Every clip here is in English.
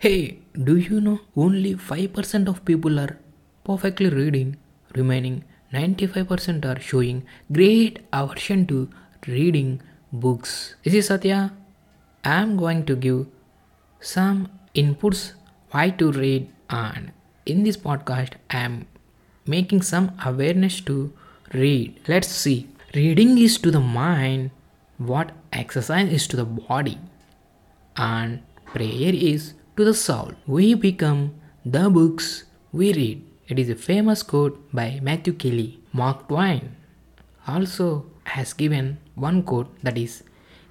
Hey, do you know only 5% of people are perfectly reading, remaining 95% are showing great aversion to reading books. This is Satya. I am going to give some inputs why to read and in this podcast I am making some awareness to read. Let's see. Reading is to the mind what exercise is to the body and prayer is to the soul. We become the books we read. It is a famous quote by Matthew Kelly. Mark Twain also has given one quote that is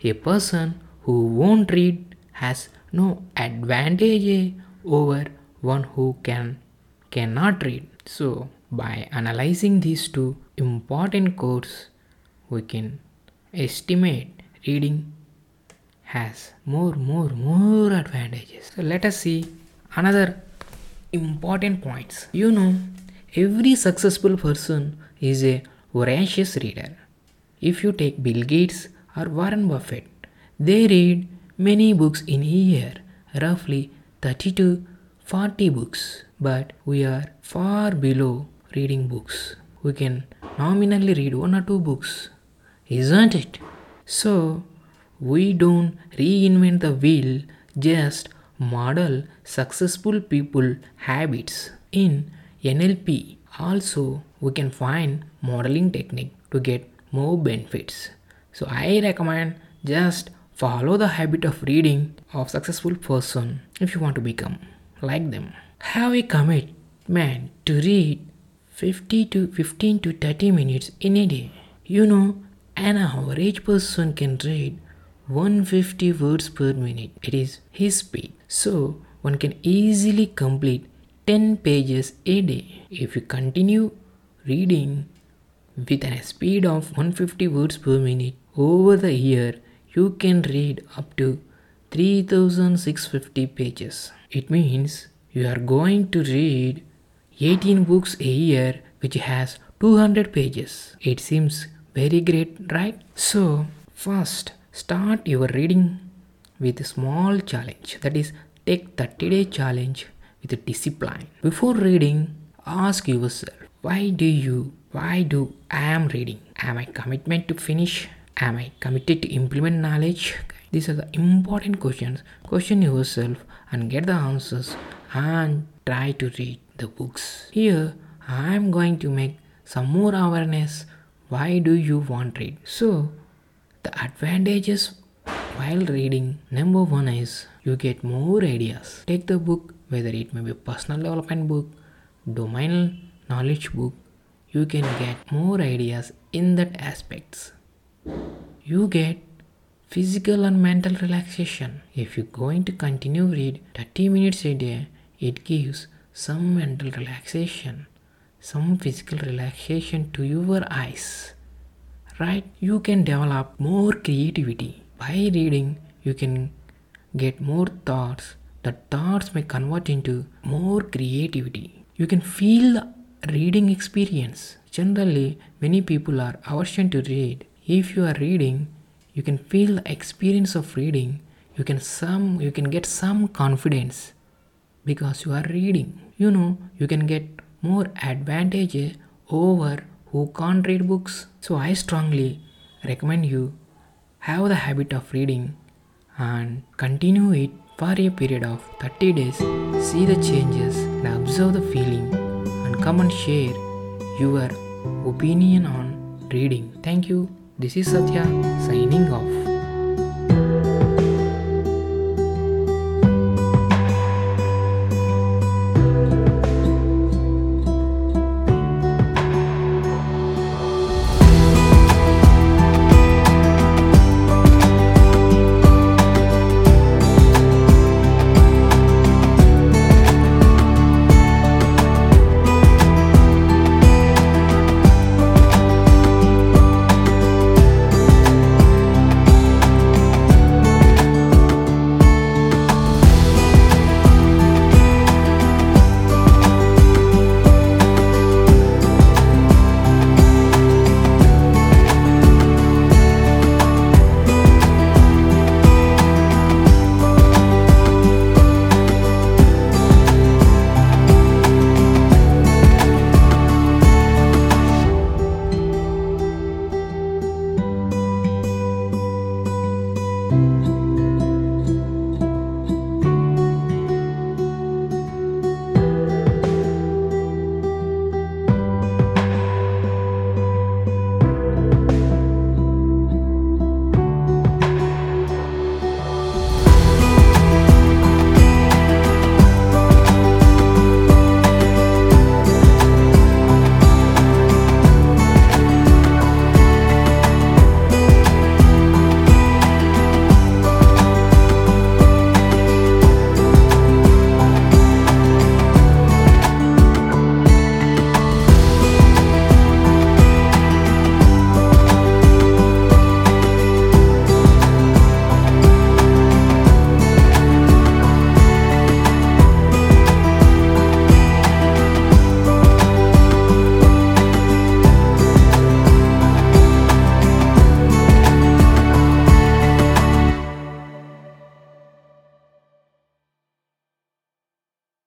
a person who won't read has no advantage over one who can cannot read. So by analyzing these two important quotes we can estimate reading has more more more advantages. So let us see another important points. You know every successful person is a voracious reader. If you take bill gates or warren buffett they read many books in a year roughly 30 to 40 books. But we are far below reading books. We can nominally read one or two books isn't it? So we don't reinvent the wheel, just model successful people habits. In NLP, also we can find modeling technique to get more benefits. So I recommend just follow the habit of reading of successful person if you want to become like them. Have a commitment to read 50 to 15 to 30 minutes in a day. You know, an average person can read 150 words per minute. It is his speed. So one can easily complete 10 pages a day. If you continue reading with a speed of 150 words per minute over the year, you can read up to 3650 pages. It means you are going to read 18 books a year which has 200 pages. It seems very great, right? So, first Start your reading with a small challenge that is take 30 day challenge with a discipline. Before reading, ask yourself why do you why do I am reading? Am I commitment to finish? Am I committed to implement knowledge? These are the important questions. Question yourself and get the answers and try to read the books. Here I am going to make some more awareness. Why do you want read? So the advantages while reading number one is you get more ideas. Take the book, whether it may be personal development book, domain knowledge book, you can get more ideas in that aspects. You get physical and mental relaxation. If you're going to continue read 30 minutes a day, it gives some mental relaxation, some physical relaxation to your eyes right? You can develop more creativity by reading. You can get more thoughts. The thoughts may convert into more creativity. You can feel the reading experience. Generally many people are aversion to read. If you are reading you can feel the experience of reading. You can some you can get some confidence because you are reading. You know you can get more advantage over who can't read books. So I strongly recommend you have the habit of reading and continue it for a period of 30 days. See the changes and observe the feeling and come and share your opinion on reading. Thank you. This is Satya signing off.